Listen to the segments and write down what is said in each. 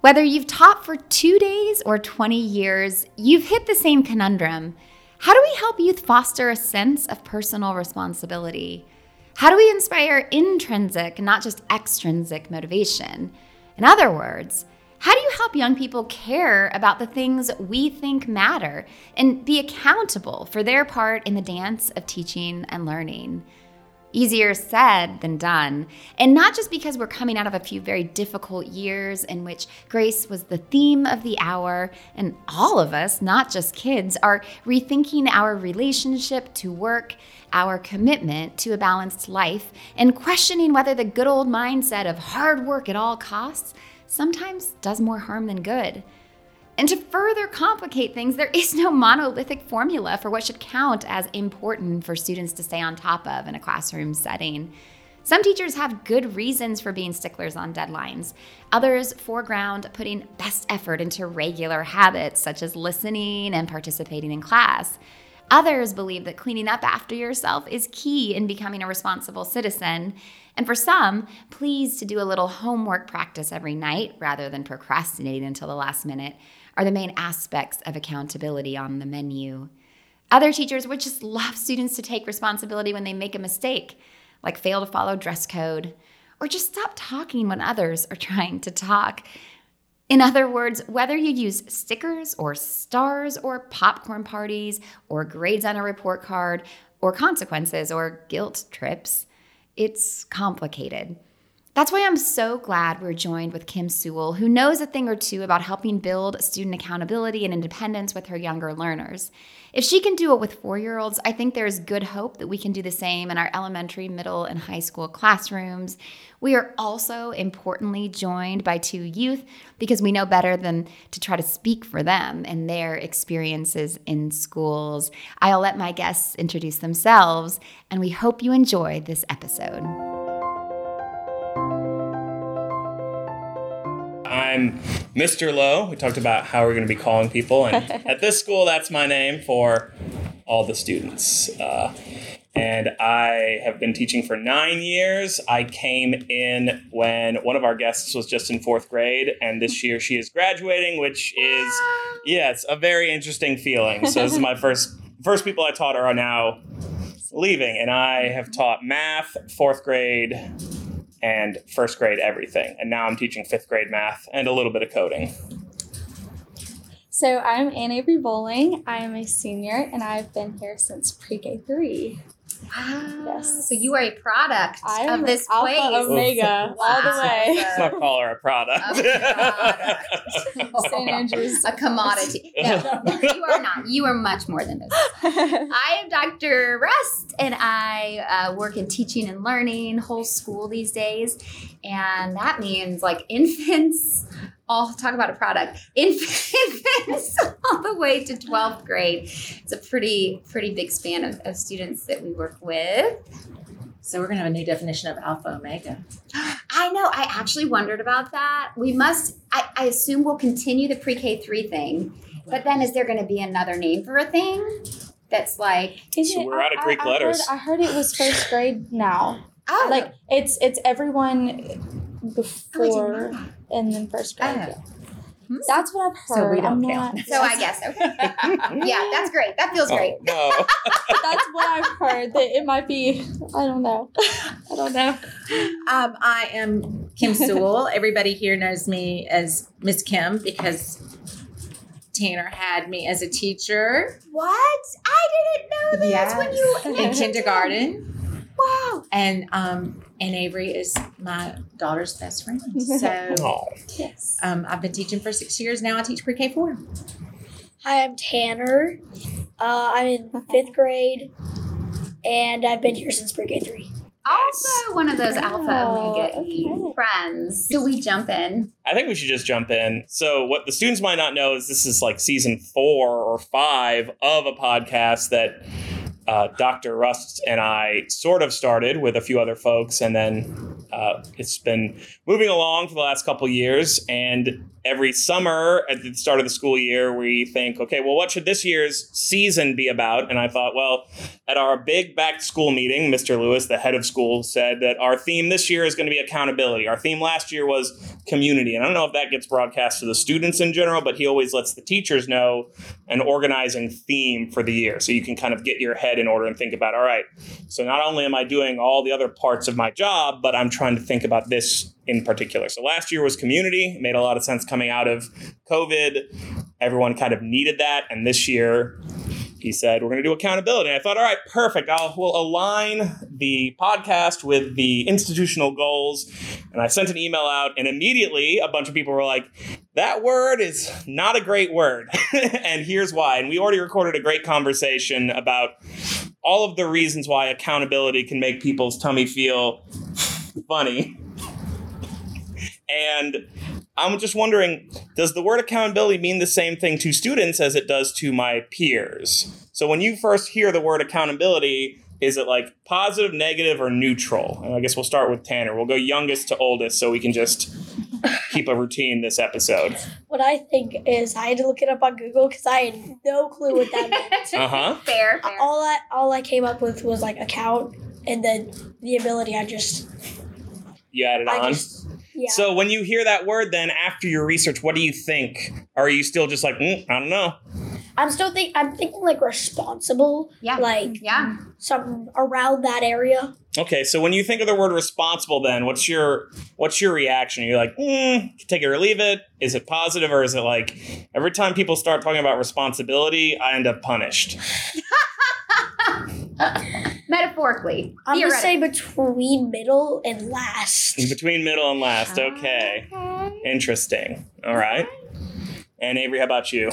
Whether you've taught for two days or 20 years, you've hit the same conundrum. How do we help youth foster a sense of personal responsibility? How do we inspire intrinsic, not just extrinsic motivation? In other words, how do you help young people care about the things we think matter and be accountable for their part in the dance of teaching and learning? Easier said than done. And not just because we're coming out of a few very difficult years in which grace was the theme of the hour, and all of us, not just kids, are rethinking our relationship to work, our commitment to a balanced life, and questioning whether the good old mindset of hard work at all costs sometimes does more harm than good. And to further complicate things, there is no monolithic formula for what should count as important for students to stay on top of in a classroom setting. Some teachers have good reasons for being sticklers on deadlines. Others foreground putting best effort into regular habits, such as listening and participating in class. Others believe that cleaning up after yourself is key in becoming a responsible citizen. And for some, please to do a little homework practice every night rather than procrastinating until the last minute are the main aspects of accountability on the menu. Other teachers would just love students to take responsibility when they make a mistake, like fail to follow dress code, or just stop talking when others are trying to talk. In other words, whether you use stickers or stars or popcorn parties or grades on a report card or consequences or guilt trips, it's complicated. That's why I'm so glad we're joined with Kim Sewell, who knows a thing or two about helping build student accountability and independence with her younger learners. If she can do it with four year olds, I think there is good hope that we can do the same in our elementary, middle, and high school classrooms. We are also importantly joined by two youth because we know better than to try to speak for them and their experiences in schools. I'll let my guests introduce themselves, and we hope you enjoy this episode. I'm Mr. Lowe. We talked about how we're going to be calling people, and at this school, that's my name for all the students. Uh, and I have been teaching for nine years. I came in when one of our guests was just in fourth grade, and this year she is graduating, which is yes, a very interesting feeling. So this is my first first people I taught are now leaving, and I have taught math, fourth grade, and first grade everything. And now I'm teaching fifth grade math and a little bit of coding. So I'm Anne Avery Boling. I am a senior and I've been here since pre-K three. Wow. Yes. So you are a product I am of this Alpha place. Omega all the way. Let's not call her a product. A product. St. Andrews. a commodity. No, you are not. You are much more than this. I am Dr. Rust, and I uh, work in teaching and learning, whole school these days. And that means like infants, I'll talk about a product, Inf- infants all the way to 12th grade. It's a pretty, pretty big span of, of students that we work with. So we're gonna have a new definition of alpha omega. I know, I actually wondered about that. We must, I, I assume we'll continue the pre K 3 thing, but then is there going to be another name for a thing that's like, Isn't So it- we're out of Greek I, letters. I heard, I heard it was first grade now. oh, Like it's it's everyone before know. And then first grade. Oh. Hmm. That's what I've heard. So we don't I'm count. not- So I guess okay. yeah, that's great. That feels great. Oh, no. that's what I've heard. That it might be. I don't know. I don't know. Um, I am Kim Sewell. Everybody here knows me as Miss Kim because Tanner had me as a teacher What? I didn't know this when you in kindergarten, Wow. and um, and Avery is my daughter's best friend. So Oh. Yes. um, I've been teaching for six years now. I teach pre-K four. Hi, I'm Tanner. Uh, I'm in fifth grade, and I've been here since pre-K three. Also one of those alpha Oh, omega okay. friends. So we jump in. I think we should just jump in. So, what the students might not know is this is like season four or five of a podcast that uh, Dr. Rust and I sort of started with a few other folks, and then uh, it's been moving along for the last couple years. And every summer at the start of the school year, we think, okay, well, what should this year's season be about? And I thought, well, at our big back to school meeting, Mr. Lewis, the head of school, said that our theme this year is going to be accountability. Our theme last year was community. And I don't know if that gets broadcast to the students in general, but he always lets the teachers know an organizing theme for the year. So you can kind of get your head in order and think about, all right, so not only am I doing all the other parts of my job, but I'm trying to think about this in particular. So last year was community, it made a lot of sense coming out of COVID. Everyone kind of needed that. And this year, he said, We're going to do accountability. And I thought, all right, perfect. I'll we'll align the podcast with the institutional goals. And I sent an email out, and immediately a bunch of people were like, That word is not a great word. and here's why. And we already recorded a great conversation about all of the reasons why accountability can make people's tummy feel funny. And I'm just wondering does the word accountability mean the same thing to students as it does to my peers? So when you first hear the word accountability, is it like positive, negative, or neutral? And I guess we'll start with Tanner. We'll go youngest to oldest so we can just keep a routine this episode. What I think is I had to look it up on Google because I had no clue what that meant. Uh huh. fair, fair. all I all I came up with was like account and then the ability I just You added I on. just yeah. So when you hear that word, then after your research, what do you think? Are you still just like, mm, I don't know? I'm still think I'm thinking like responsible. Yeah. Like yeah. something around that area. Okay, so when you think of the word responsible, then what's your what's your reaction? You're like, mm, take it or leave it. Is it positive or is it like every time people start talking about responsibility, I end up punished? Metaphorically. I'm gonna say between middle and last. Between middle and last. Okay, Okay. interesting. All right. And Avery, how about you?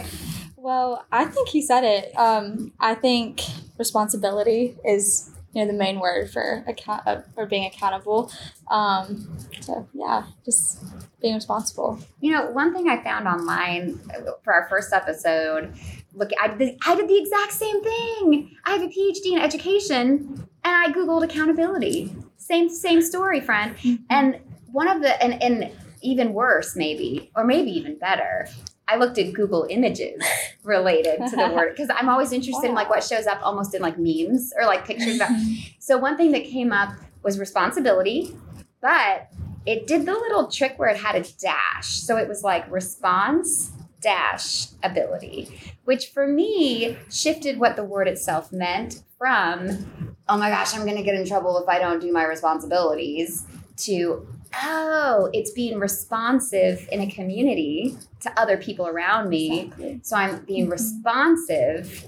Well, I think he said it. Um, I think responsibility is you know the main word for account uh, for being accountable. Um, so yeah, just being responsible. You know, one thing I found online for our first episode, look, I did, the, I did the exact same thing. I have a PhD in education, and I googled accountability. Same same story, friend. And one of the and and even worse, maybe, or maybe even better. I looked at Google Images related to the word because I'm always interested in like what shows up almost in like memes or like pictures. About. So one thing that came up was responsibility, but it did the little trick where it had a dash. So it was like response dash ability, which for me shifted what the word itself meant from, oh my gosh, I'm going to get in trouble if I don't do my responsibilities, to, oh, it's being responsive in a community to other people around me. Exactly. So I'm being mm-hmm. responsive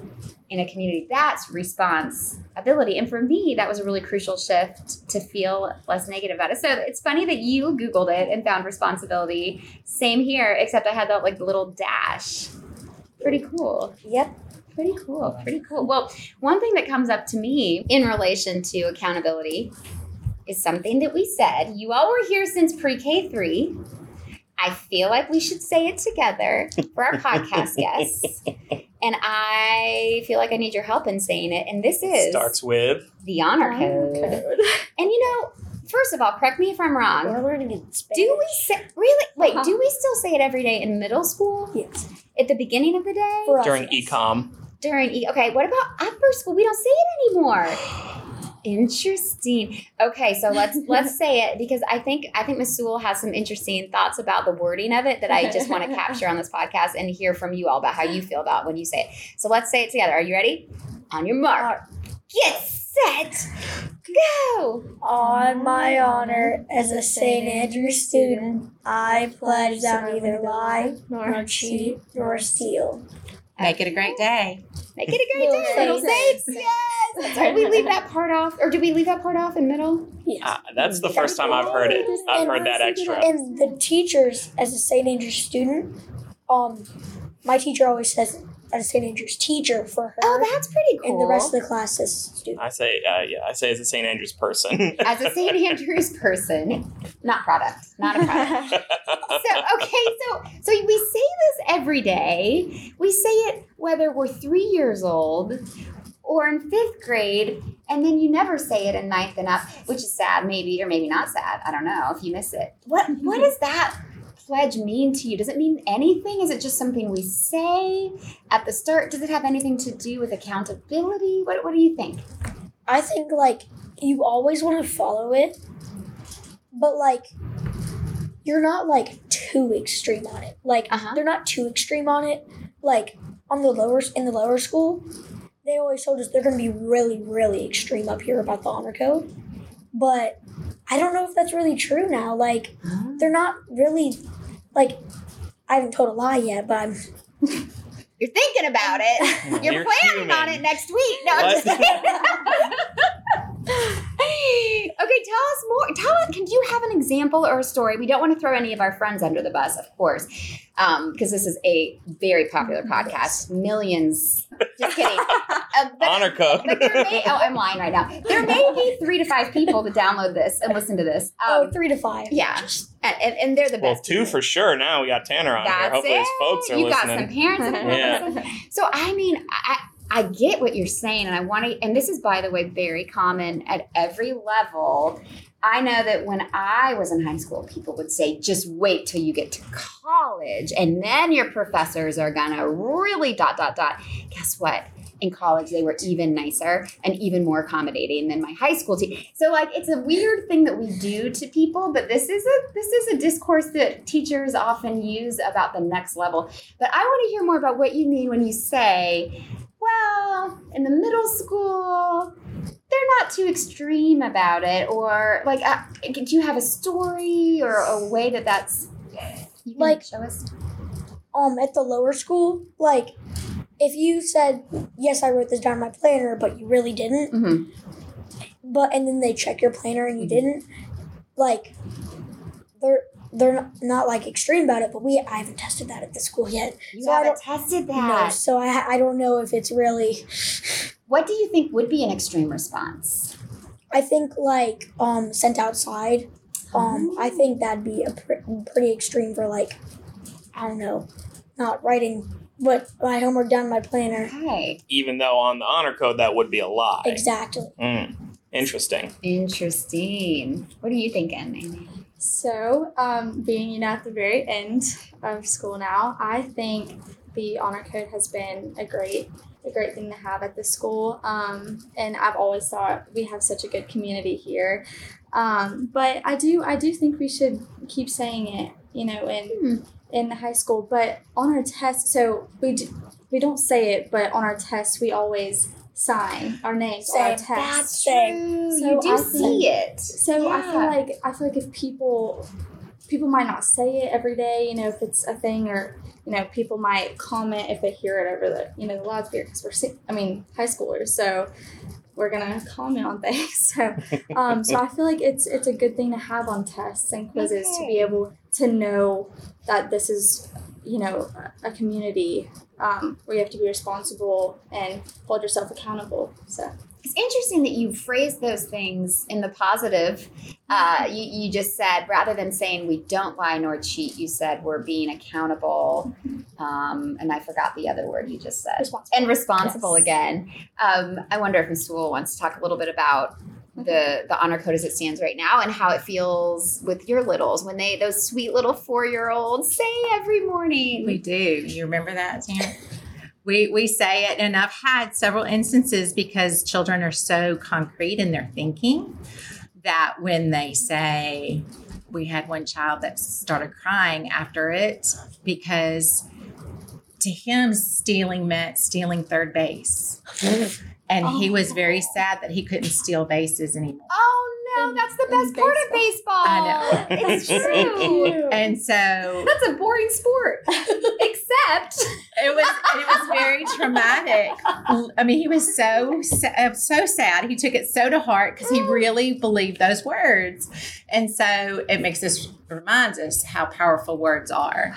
in a community. That's responsibility. And for me, that was a really crucial shift to feel less negative about it. So it's funny that you Googled it and found responsibility. Same here, except I had that like little dash. Pretty cool. Yep. Pretty cool. Pretty cool. Well, one thing that comes up to me in relation to accountability is something that we said. You all were here since pre K three. I feel like we should say it together for our podcast guests. And I feel like I need your help in saying it. And this is Starts with the honor code. And you know, first of all, correct me if I'm wrong. We're learning in Spanish. Do we say really? Wait, uh-huh. do we still say it every day in middle school? Yes. At the beginning of the day? For us, during yes. ecom. During e- okay, what about upper school? We don't say it anymore. Interesting. Okay, so let's let's say it because I think I think Miss Sewell has some interesting thoughts about the wording of it that I just want to capture on this podcast and hear from you all about how you feel about when you say it. So let's say it together. Are you ready? On your mark, get set, go. On my honor as a St. Andrew student, I pledge that neither lie, nor cheat, nor steal. Make it a great day. Make it a great Little day, little saints. saints. Yes, that's right. We leave that part off, or do we leave that part off in middle? Yes. Ah, that's the first time I've heard it. I've heard that extra. And the teachers, as a St. Andrew student, um, my teacher always says as St. Andrews teacher for her. Oh, that's pretty cool. and the rest of the class is student. I say, uh, yeah, I say as a St. Andrews person. as a St. Andrews person, not product, not a product. So okay, so so we say this every day. We say it whether we're three years old or in fifth grade, and then you never say it in ninth and up, which is sad, maybe or maybe not sad. I don't know if you miss it. What what is that pledge mean to you? Does it mean anything? Is it just something we say at the start? Does it have anything to do with accountability? What, what do you think? I think like you always want to follow it, but like you're not like too extreme on it. Like Uh-huh. they're not too extreme on it. Like on the lower in the lower school, they always told us they're going to be really really extreme up here about the honor code. But I don't know if that's really true now. Like they're not really like I haven't told a lie yet, but I'm You're thinking about it. You're, You're planning human. on it next week. No, I'm What? just okay, tell us more. Tell us, can you have an example or a story? We don't want to throw any of our friends under the bus, of course, because this is a very popular podcast. Millions. Just kidding. Uh, but- Honor code. but there may, oh, I'm lying right now. There may be three to five people to download this and listen to this. oh Um, three to five. yeah, and, and, and they're the best. well, best. two for sure. Now we got Tanner on here. That's Hopefully it. his folks are you got listening. some parents. that Yeah. So I mean, I I get what you're saying, and I want to. And this is, by the way, very common at every level. I know that when I was in high school, people would say, "Just wait till you get to college, and then your professors are gonna really dot dot dot." Guess what? In college, they were even nicer and even more accommodating than my high school team. So, like, it's a weird thing that we do to people, but this is a this is a discourse that teachers often use about the next level. But I want to hear more about what you mean when you say, well, in the middle school, they're not too extreme about it, or like, uh, do you have a story or a way that that's you can Like- show us? um at the lower school, like if you said yes, I wrote this down in my planner, but you really didn't, hmm but and then they check your planner and you Mhm. didn't, like they're they're not, not like extreme about it. But we I haven't tested that at the school yet. You So I haven't don't- tested No, so I I don't know if it's really. What do you think would be an extreme response? I think like um sent outside. Um, I think that'd be a pr- pretty extreme for like, I don't know, not writing what my homework down in my planner. Okay, Even though on the honor code that would be a lie. Exactly. Mm, interesting. interesting. What are you thinking, Amy? So, um, being you know at the very end of school now, I think the honor code has been a great a great thing to have at the school. Um, and I've always thought we have such a good community here. Um, but I do I do think we should keep saying it, you know, in Hmm. in the high school. But on our test, so we do, we don't say it, but on our test we always sign our names on our Same. test. That's true. So you do I see it. So I feel like I feel like if people people might not say it every day, you know, if it's a thing, or you know, people might comment if they hear it over the you know the loudspeaker because we're I mean high schoolers, so we're gonna comment on things. So um, so I feel like it's it's a good thing to have on tests and quizzes to be able to know that this is you know a a community um, where you have to be responsible and hold yourself accountable. So. It's interesting that you phrase those things in the positive. Uh, you, you just said rather than saying we don't lie nor cheat, you said we're being accountable. Um, and I forgot the other word you just said. Responsible. And responsible Yes. again. Um, I wonder if Ms. Sewell wants to talk a little bit about the the honor code as it stands right now and how it feels with your littles when they those sweet little four year olds say every morning. We do. You remember that, Tanner? we we say it, and I've had several instances because children are so concrete in their thinking that when they say, we had one child that started crying after it because to him stealing meant stealing third base. And he oh. was very sad that he couldn't steal bases anymore. Oh no, that's the best part of baseball. I know. It's So true. And so That's a boring sport. Except it was it was very traumatic. I mean, he was so uh, so sad. He took it so to heart because he really believed those words, and so it makes us reminds us how powerful words are,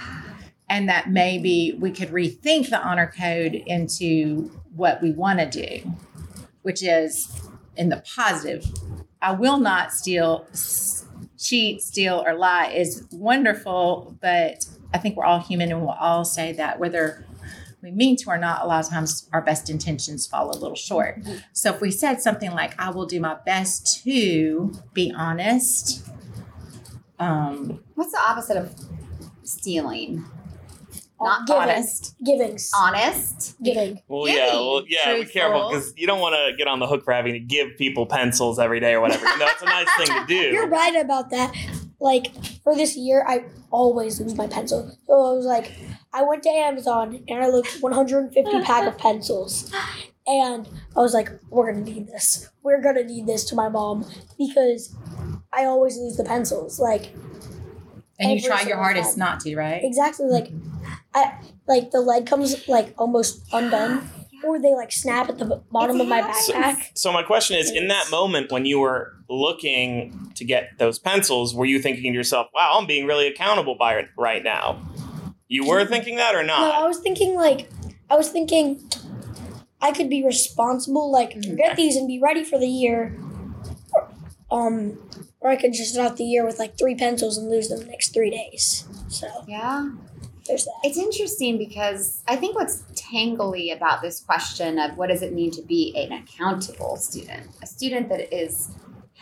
and that maybe we could rethink the honor code into what we want to do, which is in the positive. I will not steal, cheat, steal, or lie is wonderful, but I think we're all human and we'll all say that whether we mean to or not, a lot of times our best intentions fall a little short. So if we said something like, I will do my best to be honest, um, what's the opposite of stealing? Not giving. honest. Givings. Honest. Giving. Well, Giving, yeah, well, yeah, be careful because you don't want to get on the hook for having to give people pencils every day or whatever. You know, it's a nice thing to do. You're right about that. Like for this year, I always lose my pencil. So I was like, I went to Amazon and I looked 150 pack of pencils, and I was like, we're gonna need this. We're gonna need this to my mom because I always lose the pencils. Like And you Every try your single hardest time. not to, right? exactly like I like the lead comes like almost undone, or they like snap at the bottom of my backpack. So my question is, in that moment when you were looking to get those pencils, were you thinking to yourself, "Wow, I'm being really accountable by it right now"? You were thinking that or not? No, I was thinking like I was thinking I could be responsible, like get these and be ready for the year. Um, or I could just start the year with like three pencils and lose them the next three days. So Yeah. There's that. It's interesting because I think what's tangly about this question of what does it mean to be an accountable student? A student that is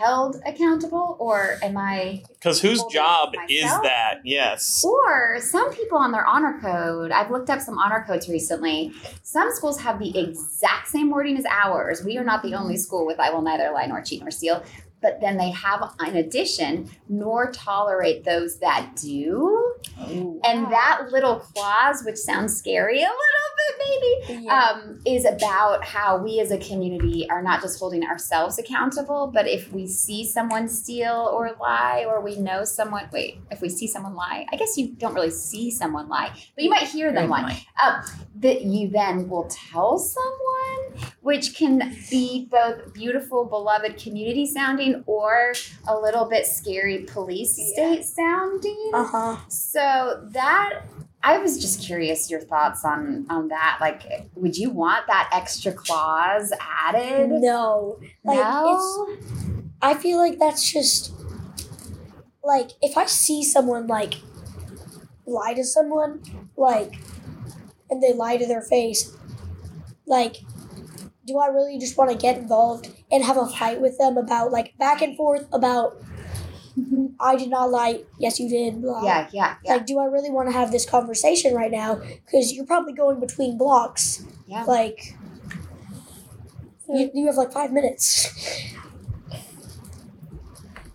held accountable, or am I Because whose job is that? Yes. Or some people on their honor code, I've looked up some honor codes recently. Some schools have the exact same wording as ours. We are not the only school with I will neither lie nor cheat nor steal. But then they have, in addition, nor tolerate those that do. And that little clause, which sounds scary a little bit, maybe, um, is about how we as a community are not just holding ourselves accountable, but if we see someone steal or lie, or we know someone, wait, if we see someone lie, I guess you don't really see someone lie, but you might hear them lie, um, that you then will tell someone, which can be both beautiful, beloved community sounding or a little bit scary police state sounding. Uh huh. So that I was just curious your thoughts on on that. Like, would you want that extra clause added? No, like no. it's. I feel like that's just like if I see someone like lie to someone, like, and they lie to their face, like, do I really just want to get involved and have a fight with them about like back and forth about I did not lie, yes you did, blah. yeah, yeah, yeah, Like, do I really want to have this conversation right now? Because you're probably going between blocks. yeah. Like, you, you have like five minutes.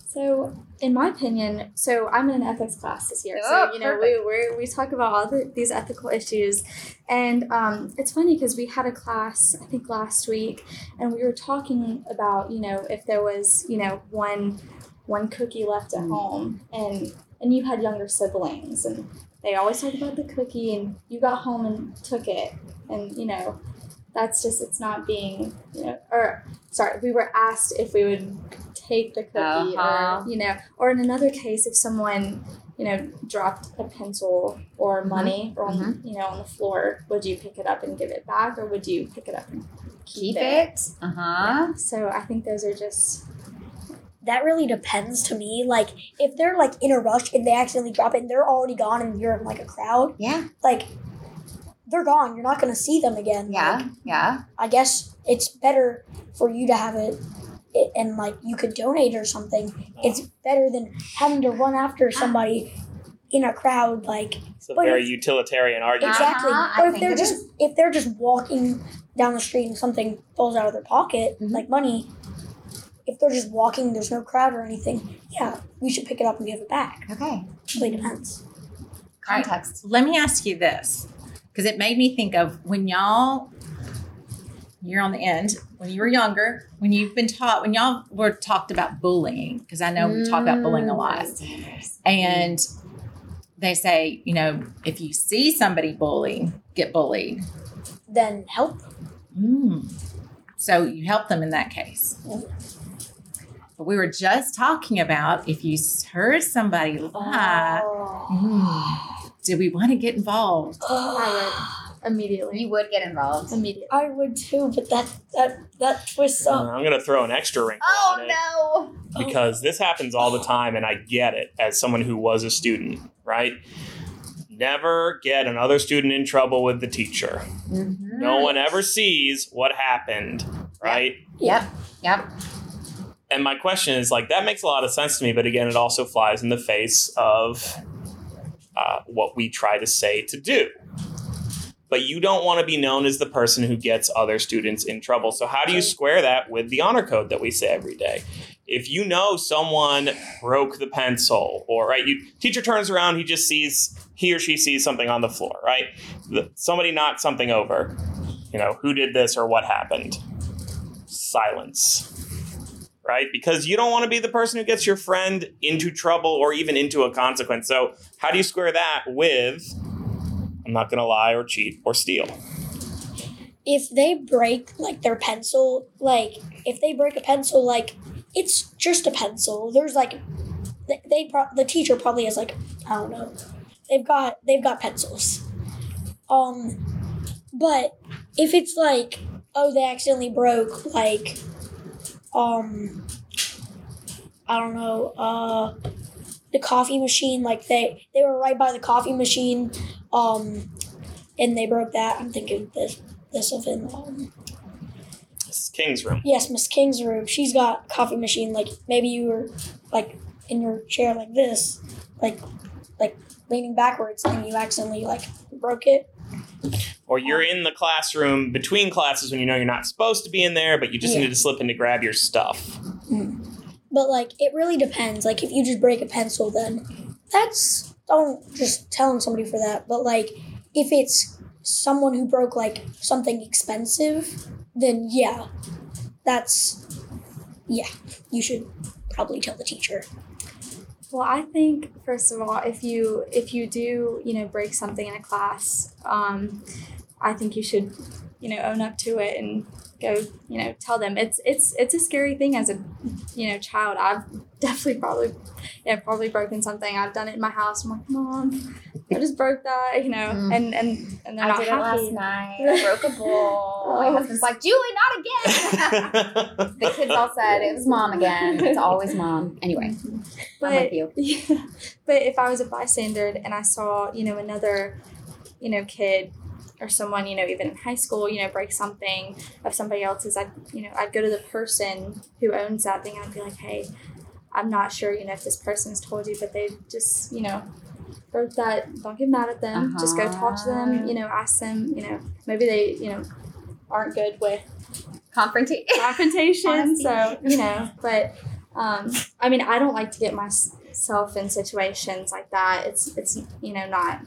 So, in my opinion, so I'm in an ethics class this year. Oh, so, you know, we we we talk about all the, these ethical issues, and um, it's funny because we had a class I think last week, and we were talking about you know if there was you know one one cookie left at home, and and you had younger siblings, and they always talk about the cookie, and you got home and took it, and you know. That's just, it's not being, you know, or sorry, we were asked if we would take the cookie Uh-huh. or you know or in another case if someone you know dropped a pencil or money or on, you know on the floor would you pick it up and give it back or would you pick it up and Keep it. Uh huh. so i think those are just That really depends to me. Like, if they're like in a rush and they accidentally drop it and they're already gone and you're in like a crowd, Yeah, like, they're gone. You're not going to see them again. yeah, Like, yeah. I guess it's better for you to have it it- and like you could donate or something. It's better than having to run after somebody in a crowd like It's a But very it's- utilitarian argument. Exactly. Uh-huh, I or if they're just is. if they're just walking down the street and something falls out of their pocket, Mhm. like money, if they're just walking, there's no crowd or anything, yeah, we should pick it up and give it back. Okay. Really depends. Context. Let me ask you this, because it made me think of when y'all, you're on the end, when you were younger, when you've been taught, when y'all were talked about bullying, because I know we talk about bullying a lot. Mm. And they say, you know, if you see somebody bullying, get bullied. Then help. Mm. So you help them in that case. But we were just talking about if you heard somebody lie, Oh. mm, do we want to get involved? i would immediately You would get involved. immediately I would too, but that that that twists Uh, up. I'm gonna throw an extra wrinkle Oh on it no. because this happens all the time, and I get it as someone who was a student. Right? Never get another student in trouble with the teacher. Mm-hmm. No one ever sees what happened. Right? Yep. Yep. And my question is like that makes a lot of sense to me, but again, it also flies in the face of uh, what we try to say to do. But you don't want to be known as the person who gets other students in trouble. So, how do you square that with the honor code that we say every day? If you know someone broke the pencil, or right, you teacher turns around, he just sees he or she sees something on the floor, right? The, somebody knocked something over. You know, who did this or what happened? Silence right? Because you don't want to be the person who gets your friend into trouble or even into a consequence. So, how do you square that with I'm not going to lie or cheat or steal? If they break like their pencil, like if they break a pencil, like it's just a pencil. There's like they, they pro- the teacher probably has like I don't know. They've got they've got pencils. Um, but if it's like oh they accidentally broke like um I don't know, uh the coffee machine, like they they were right by the coffee machine, um and they broke that. I'm thinking this this of in um It's King's room. yes, Miss King's room. She's got coffee machine, like maybe you were like in your chair like this, like like leaning backwards and you accidentally like broke it. Or you're in the classroom between classes when you know you're not supposed to be in there, but you just Yeah. needed to slip in to grab your stuff. Mm. But like it really depends. Like if you just break a pencil, then that's don't just telling somebody for that. But like if it's someone who broke like something expensive, then yeah, that's yeah. You should probably tell the teacher. Well, I think first of all, if you if you do you know break something in a class, um, I think you should you know own up to it and go you know tell them it's it's it's a scary thing as a you know child. I've definitely probably yeah probably broken something. I've done it in my house. I'm like, mom, I just broke that, you know, Mm. and and and they're I not did it last night. I broke a bowl. My husband's like, Julie, not again. the kids all said it was mom again. It's always mom. Anyway, I'm But with you. yeah, but if I was a bystander and I saw, you know, another, you know, kid or someone, you know, even in high school, you know, break something of somebody else's, I'd, you know, I'd go to the person who owns that thing. I'd be like, hey, I'm not sure, you know, if this person's told you, but they just, you know, broke that. Don't get mad at them. Just go talk to them. You know, ask them. You know, maybe they, you know, aren't good with Confrontation. confrontation. So you know, but um, I mean, I don't like to get myself in situations like that. It's it's you know not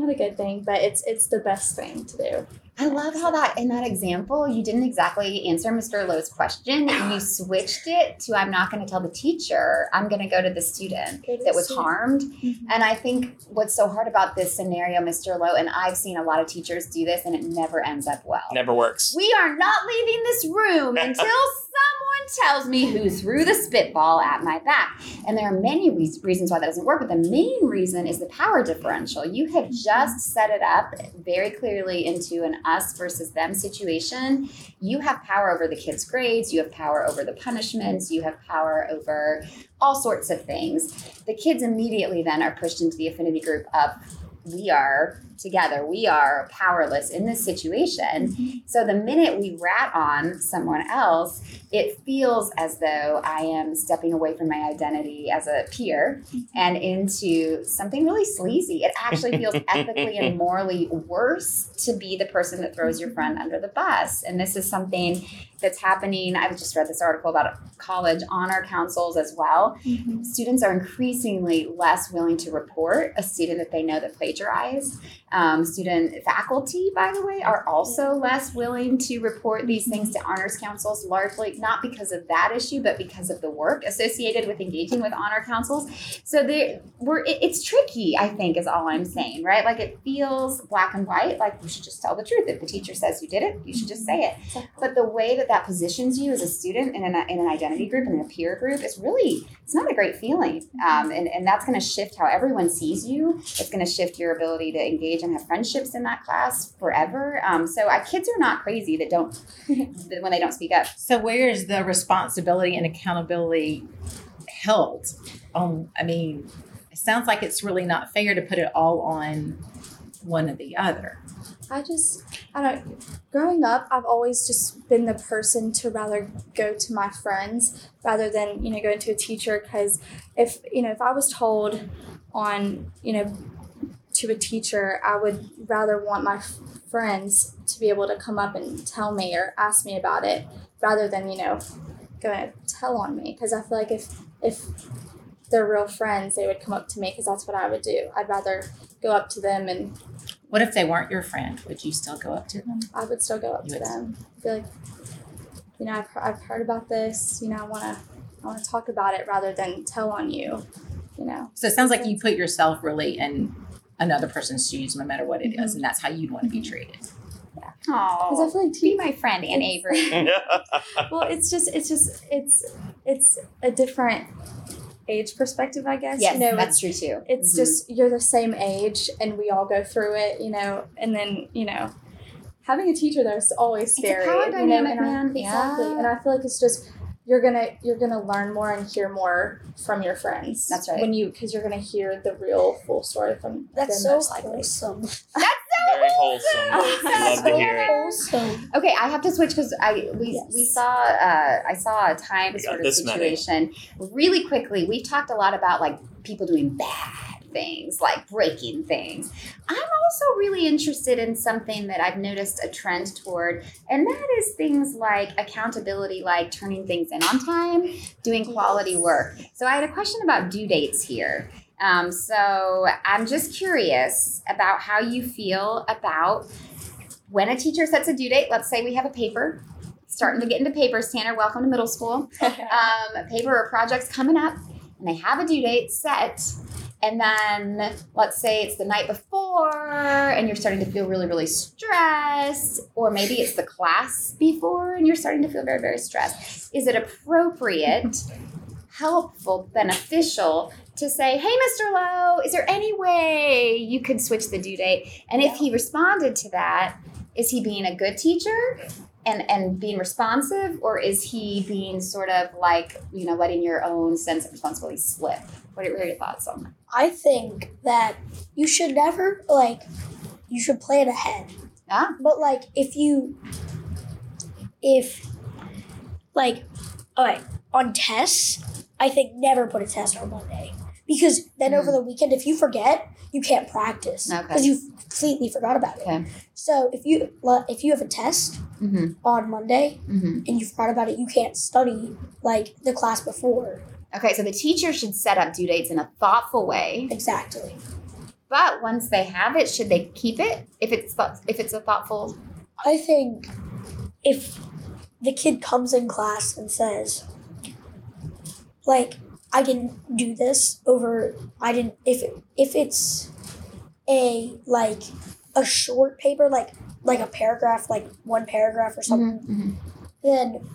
not a good thing, but it's it's the best thing to do. I love how that in that example you didn't exactly answer Mr. Lowe's question. You switched it to I'm not going to tell the teacher. I'm going to go to the student to that was student. harmed. Mhm. And I think what's so hard about this scenario, Mr. Lowe, and I've seen a lot of teachers do this, and it never ends up well. Never works. We are not leaving this room until someone tells me who threw the spitball at my back. And there are many re- reasons why that doesn't work, but the main reason is the power differential. You have just set it up very clearly into an us versus them situation. You have power over the kids' grades, you have power over the punishments, you have power over all sorts of things. The kids immediately then are pushed into the affinity group of we are together, we are powerless in this situation. Mm-hmm. So the minute we rat on someone else, it feels as though I am stepping away from my identity as a peer mm-hmm. and into something really sleazy. It actually feels ethically and morally worse to be the person that throws your friend under the bus. And this is something that's happening. I just read this article about college honor councils as well. Mm-hmm. Students are increasingly less willing to report a student that they know that plagiarized. Um, student faculty, by the way, are also less willing to report these things to honors councils, largely not because of that issue, but because of the work associated with engaging with honor councils. So they we're it, it's tricky, I think, is all I'm saying, right? Like it feels black and white, like you should just tell the truth. If the teacher says you did it, you should just say it. But the way that that positions you as a student in an, in an identity group and a peer group is really it's not a great feeling, um, and and that's going to shift how everyone sees you. It's going to shift your ability to engage and have friendships in that class forever. Um, so I, kids are not crazy that don't when they don't speak up. So where is the responsibility and accountability held? On, I mean, it sounds like it's really not fair to put it all on one or the other. I just, I don't. Growing up, I've always just been the person to rather go to my friends rather than you know going to a teacher because if you know if I was told on you know to a teacher, I would rather want my f- friends to be able to come up and tell me or ask me about it rather than, you know, going to tell on me. Because I feel like if, if they're real friends, they would come up to me because that's what I would do. I'd rather go up to them and What if they weren't your friend? Would you still go up to them? I would still go up You to would. them. I feel like, you know, I've, I've heard about this. You know, I want to I want to talk about it rather than tell on you. You know, So it sounds like you put yourself really in another person's shoes, no matter what it is, and that's how you'd want to be treated. Yeah. Because I Oh, feel like be my friend, Anne Avery. well, it's just it's just it's it's a different age perspective, I guess. yes, you know, that's true too. it's Mhm. just you're the same age and we all go through it. You know, and then you know. Having a teacher there is always It's a scary. power you know, dynamic, and I- man. Exactly, Yeah. and I feel like it's just you're gonna you're gonna learn more and hear more from your friends. That's right. When you because you're gonna hear the real full story from That's them so most likely. wholesome. Very wholesome. Love to hear it. Wholesome. Okay, I have to switch because I we, Yes. we saw uh, I saw a time sort of this many. situation really quickly. We've talked a lot about like people doing bad things, like breaking things. I'm also really interested in something that I've noticed a trend toward, and that is things like accountability, like turning things in on time, doing quality work. So I had a question about due dates here. Um, so I'm just curious about how you feel about when a teacher sets a due date. Let's say we have a paper. Starting to get into papers, Tanner. Welcome to middle school. Um, paper or projects coming up, and they have a due date set. And then let's say it's the night before, and you're starting to feel really, really stressed, or maybe it's the class before, and you're starting to feel very, very stressed. Is it appropriate, helpful, beneficial to say, "Hey, Mr. Lowe, is there any way you could switch the due date?" And if he responded to that, is he being a good teacher and and being responsive, or is he being sort of like you know letting your own sense of responsibility slip? What are, what are your thoughts on that? I think that you should never like you should plan ahead. Ah. But like if you if like alright, on tests, I think never put a test on Monday. Because then over the weekend if you forget, you can't practice. Okay. Because you completely forgot about it. Okay. So if you if you have a test Mm-hmm. on Monday Mm-hmm. and you forgot about it, you can't study like the class before. Okay, so the teacher should set up due dates in a thoughtful way. Exactly. But once they have it, should they keep it if it's thought, if it's a thoughtful? I think if the kid comes in class and says, like, I didn't do this over, I didn't, if, if it's a, like, a short paper, like, like a paragraph, like one paragraph or something, Mhm, then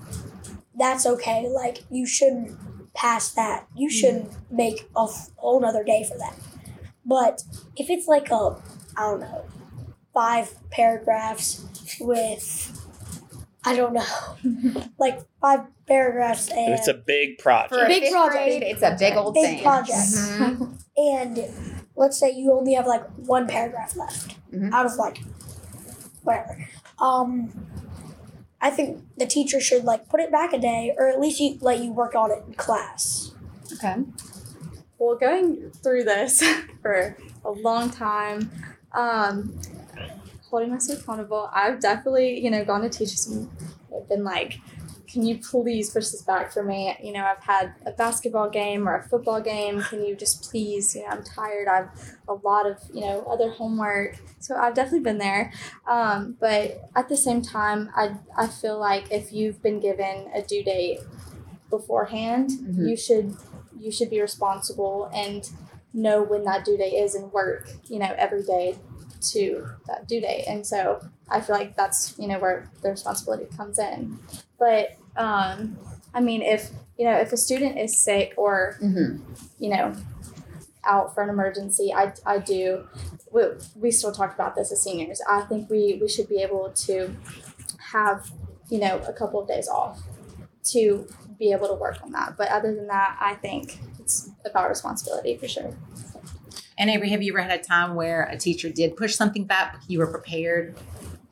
that's okay. Like, you shouldn't pass that. You shouldn't make a whole nother day for that. But if it's like a, I don't know, five paragraphs with, I don't know, like five paragraphs and It's a big project. For a Big project. grade, it's a big old Big thing. project. Mhm. and let's say you only have like one paragraph left Mhm. out of like whatever. Um, I think the teacher should like put it back a day, or at least you let you work on it in class. Okay. well, going through this for a long time, um, holding myself accountable, I've definitely, you know, gone to teachers and they've been like, can you please push this back for me? You know, I've had a basketball game or a football game. Can you just please, you know, I'm tired. I've a lot of, you know, other homework. So I've definitely been there. Um, but at the same time, I, I feel like if you've been given a due date beforehand, Mhm. you should you should be responsible and know when that due date is and work, you know, every day to that due date. And so I feel like that's, you know, where the responsibility comes in. But um, I mean, if, you know, if a student is sick or, Mm-hmm. you know, out for an emergency, I, I do, we, we still talk about this as seniors. I think we, we should be able to have, you know, a couple of days off to be able to work on that. But other than that, I think it's about responsibility for sure. And Avery, have you ever had a time where a teacher did push something back, you were prepared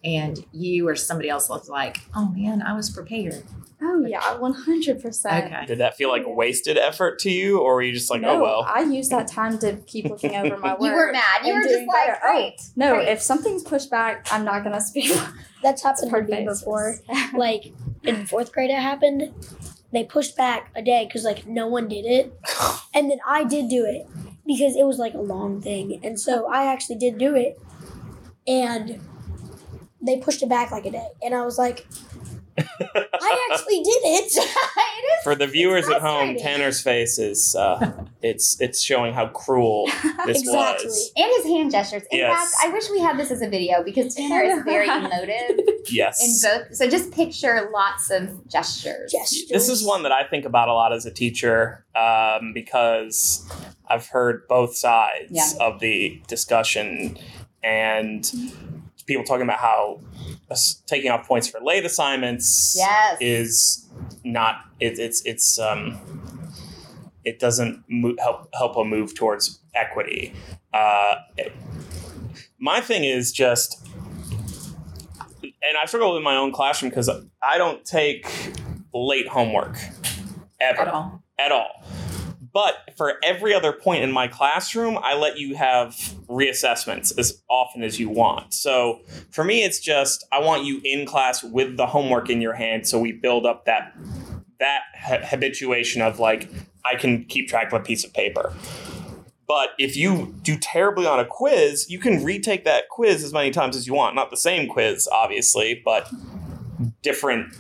and you or somebody else looked like, "Oh man, I was prepared." Oh yeah, one hundred percent. Okay. Did that feel like wasted effort to you, or were you just like, oh, no, oh well? I used that time to keep looking over my work. You were mad. You were just like, better. Oh. No, great. if something's pushed back, I'm not gonna speak. That's happened to hard me basis. before. Like in fourth grade, it happened. They pushed back a day because like no one did it, and then I did do it because it was like a long thing, and so I actually did do it, and they pushed it back like a day, and I was like, I actually did it. For the viewers at home. Tanner's face is uh, it's it's showing how cruel this Exactly. was. and his hand gestures. In Yes. fact, I wish we had this as a video because Tanner is very emotive yes. in both. So just picture lots of gestures. Yes. This is one that I think about a lot as a teacher um, because I've heard both sides Yeah. of the discussion and people talking about how taking off points for late assignments Yes. is not it, it's it's um it doesn't mo- help help a move towards equity. Uh, it- my thing is just, and I struggle with my own classroom because I don't take late homework ever At all. at all. But for every other point in my classroom, I let you have reassessments as often as you want. So for me, it's just I want you in class with the homework in your hand, so we build up that that ha- habituation of like I can keep track of a piece of paper. But if you do terribly on a quiz, you can retake that quiz as many times as you want. Not the same quiz, obviously, but different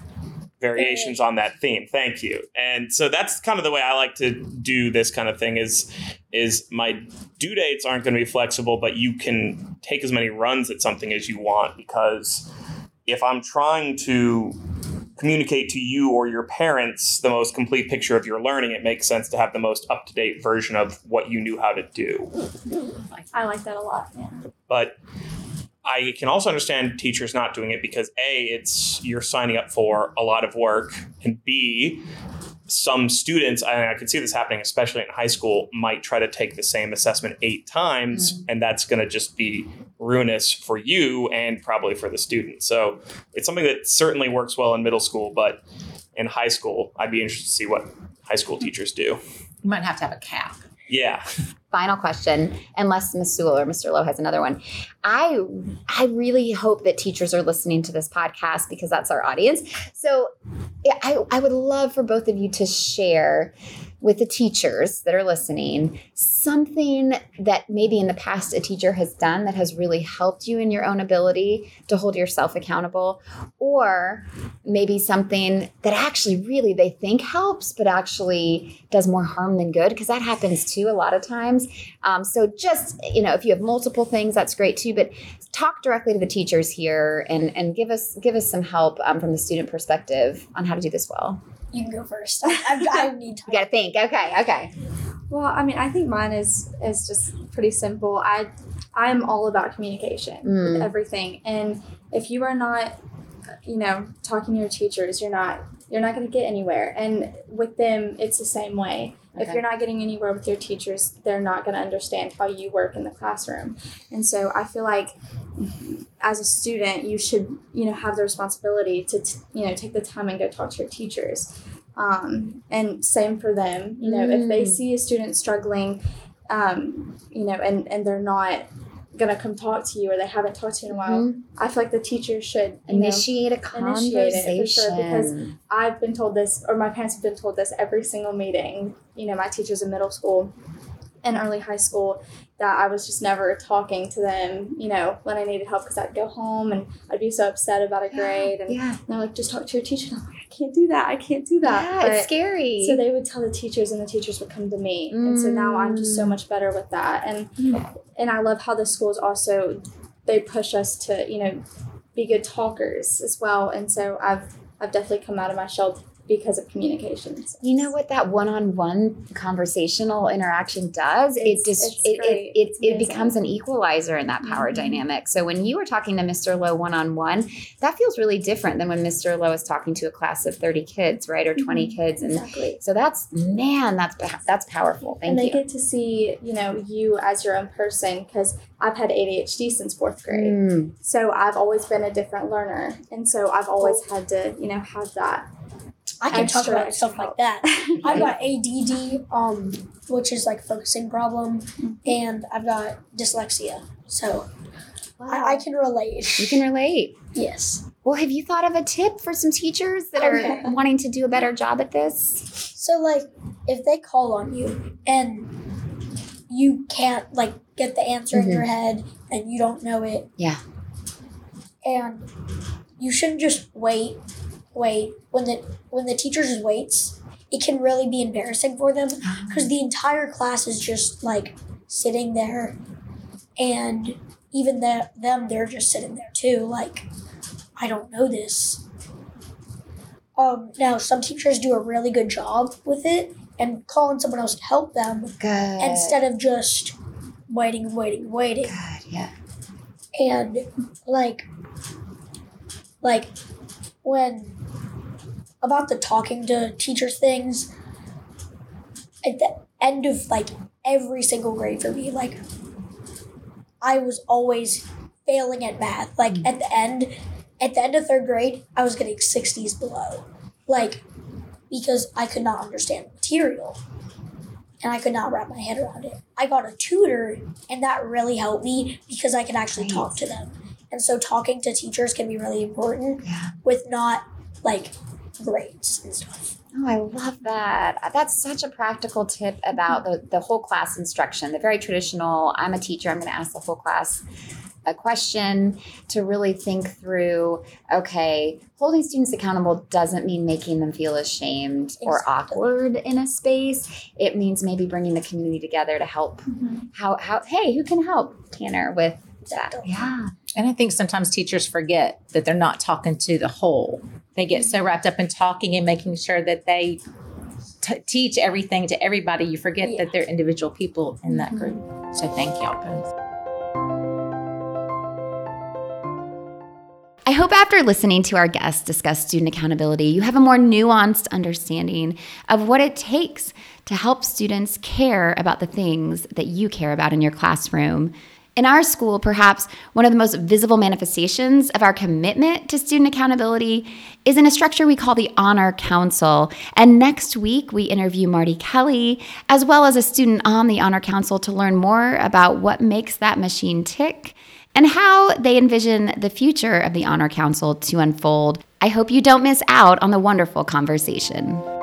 variations on that theme. Thank you. And so that's kind of the way I like to do this kind of thing is is my due dates aren't going to be flexible, but you can take as many runs at something as you want because if I'm trying to communicate to you or your parents the most complete picture of your learning, it makes sense to have the most up-to-date version of what you knew how to do. I like that a lot. Yeah. But I can also understand teachers not doing it because A, it's you're signing up for a lot of work, and B, some students, and I can see this happening, especially in high school, might try to take the same assessment eight times, mm-hmm. and that's going to just be ruinous for you and probably for the student. So it's something that certainly works well in middle school, but in high school, I'd be interested to see what high school hmm. teachers do. You might have to have a cap. Yeah. final question unless miss sewell or mr lowe has another one i i really hope that teachers are listening to this podcast because that's our audience so I, I would love for both of you to share with the teachers that are listening something that maybe in the past a teacher has done that has really helped you in your own ability to hold yourself accountable or maybe something that actually really they think helps but actually does more harm than good because that happens too a lot of times. Um, so just you know if you have multiple things that's great too but talk directly to the teachers here and and give us give us some help um, from the student perspective on how to do this well You can go first. I, I, I need time. you gotta think okay okay Well, I mean, I think mine is is just pretty simple. I I'm all about communication Mm. with everything, and if you are not, you know, talking to your teachers, you're not you're not going to get anywhere. And with them, it's the same way. If you're not getting anywhere with your teachers, they're not going to understand how you work in the classroom. And so I feel like as a student, you should, you know, have the responsibility to, t- you know, take the time and go talk to your teachers. Um, and same for them, you know, if they Mm. see a student struggling, um, you know, and, and they're not gonna come talk to you or they haven't talked to you in a while, Mhm. I feel like the teacher should, you know, initiate a conversation initiate sure, because I've been told this, or my parents have been told this every single meeting. You know, my teachers in middle school and early high school, that I was just never talking to them, you know, when I needed help because I'd go home and I'd be so upset about a grade. And yeah they're like, just talk to your teacher. And I'm like, I can't do that. I can't do that. yeah But- it's scary so they would tell the teachers, and the teachers would come to me, and so now I'm just so Mm. much better with that. And and I love how the schools also they push us to you know be good talkers as well. And so I've I've definitely come out of my shell because of communications. You know what that one-on-one conversational interaction does? It's- it just it, it, it, it becomes an equalizer in that power Mhm. dynamic. So when you were talking to Mr. Lowe one-on-one, that feels really different than when Mr. Lowe is talking to a class of 30 kids, right? Or 20 kids. And Exactly. so that's man, that's that's powerful. Thank you. and they you. get to see, you know, you as your own person because I've had ADHD since fourth grade. Mm, So I've always been a different learner. And so I've always had to, you know, have that. I can talk about stuff like that. I've got ADD, um, which is like focusing problem, and I've got dyslexia. So I, I can relate. you can relate. Yes. Well, have you thought of a tip for some teachers that Okay. are wanting to do a better job at this? So like, if they call on you and you can't like get the answer in your head and you don't know it, Yeah. and you shouldn't just wait, wait when the when the teacher just waits. It can really be embarrassing for them because the entire class is just like sitting there, and even the, them they're just sitting there too. Like, I don't know this. Um, now some teachers do a really good job with it and calling someone else to help them Good. instead of just waiting, waiting, waiting Good. Yeah. and like like when about the talking to teachers things at the end of like every single grade for me like i was always failing at math like mm. at the end at the end of third grade i was getting 60s below like because i could not understand material and i could not wrap my head around it i got a tutor and that really helped me because I could actually Nice. talk to them. And so talking to teachers can be really important Yeah. with not like grades and stuff. Oh, I love that. Uh, that's such a practical tip about the, the whole class instruction, the very traditional I'm a teacher, I'm going to ask the whole class a question to really think through okay, holding students accountable doesn't mean making them feel ashamed or awkward in a space. It means maybe bringing the community together to help. Mm-hmm. How, how, hey, who can help Tanner with that? Yeah. And I think sometimes teachers forget that they're not talking to the whole. They get so wrapped up in talking and making sure that they t- teach everything to everybody. You forget Yeah. that they're individual people in that group. Mm-hmm. So thank y'all both. I hope after listening to our guests discuss student accountability, you have a more nuanced understanding of what it takes to help students care about the things that you care about in your classroom. In our school, perhaps one of the most visible manifestations of our commitment to student accountability is in a structure we call the Honor Council. And next week, we interview Marty Kelly, as well as a student on the Honor Council, to learn more about what makes that machine tick and how they envision the future of the Honor Council to unfold. I hope you don't miss out on the wonderful conversation.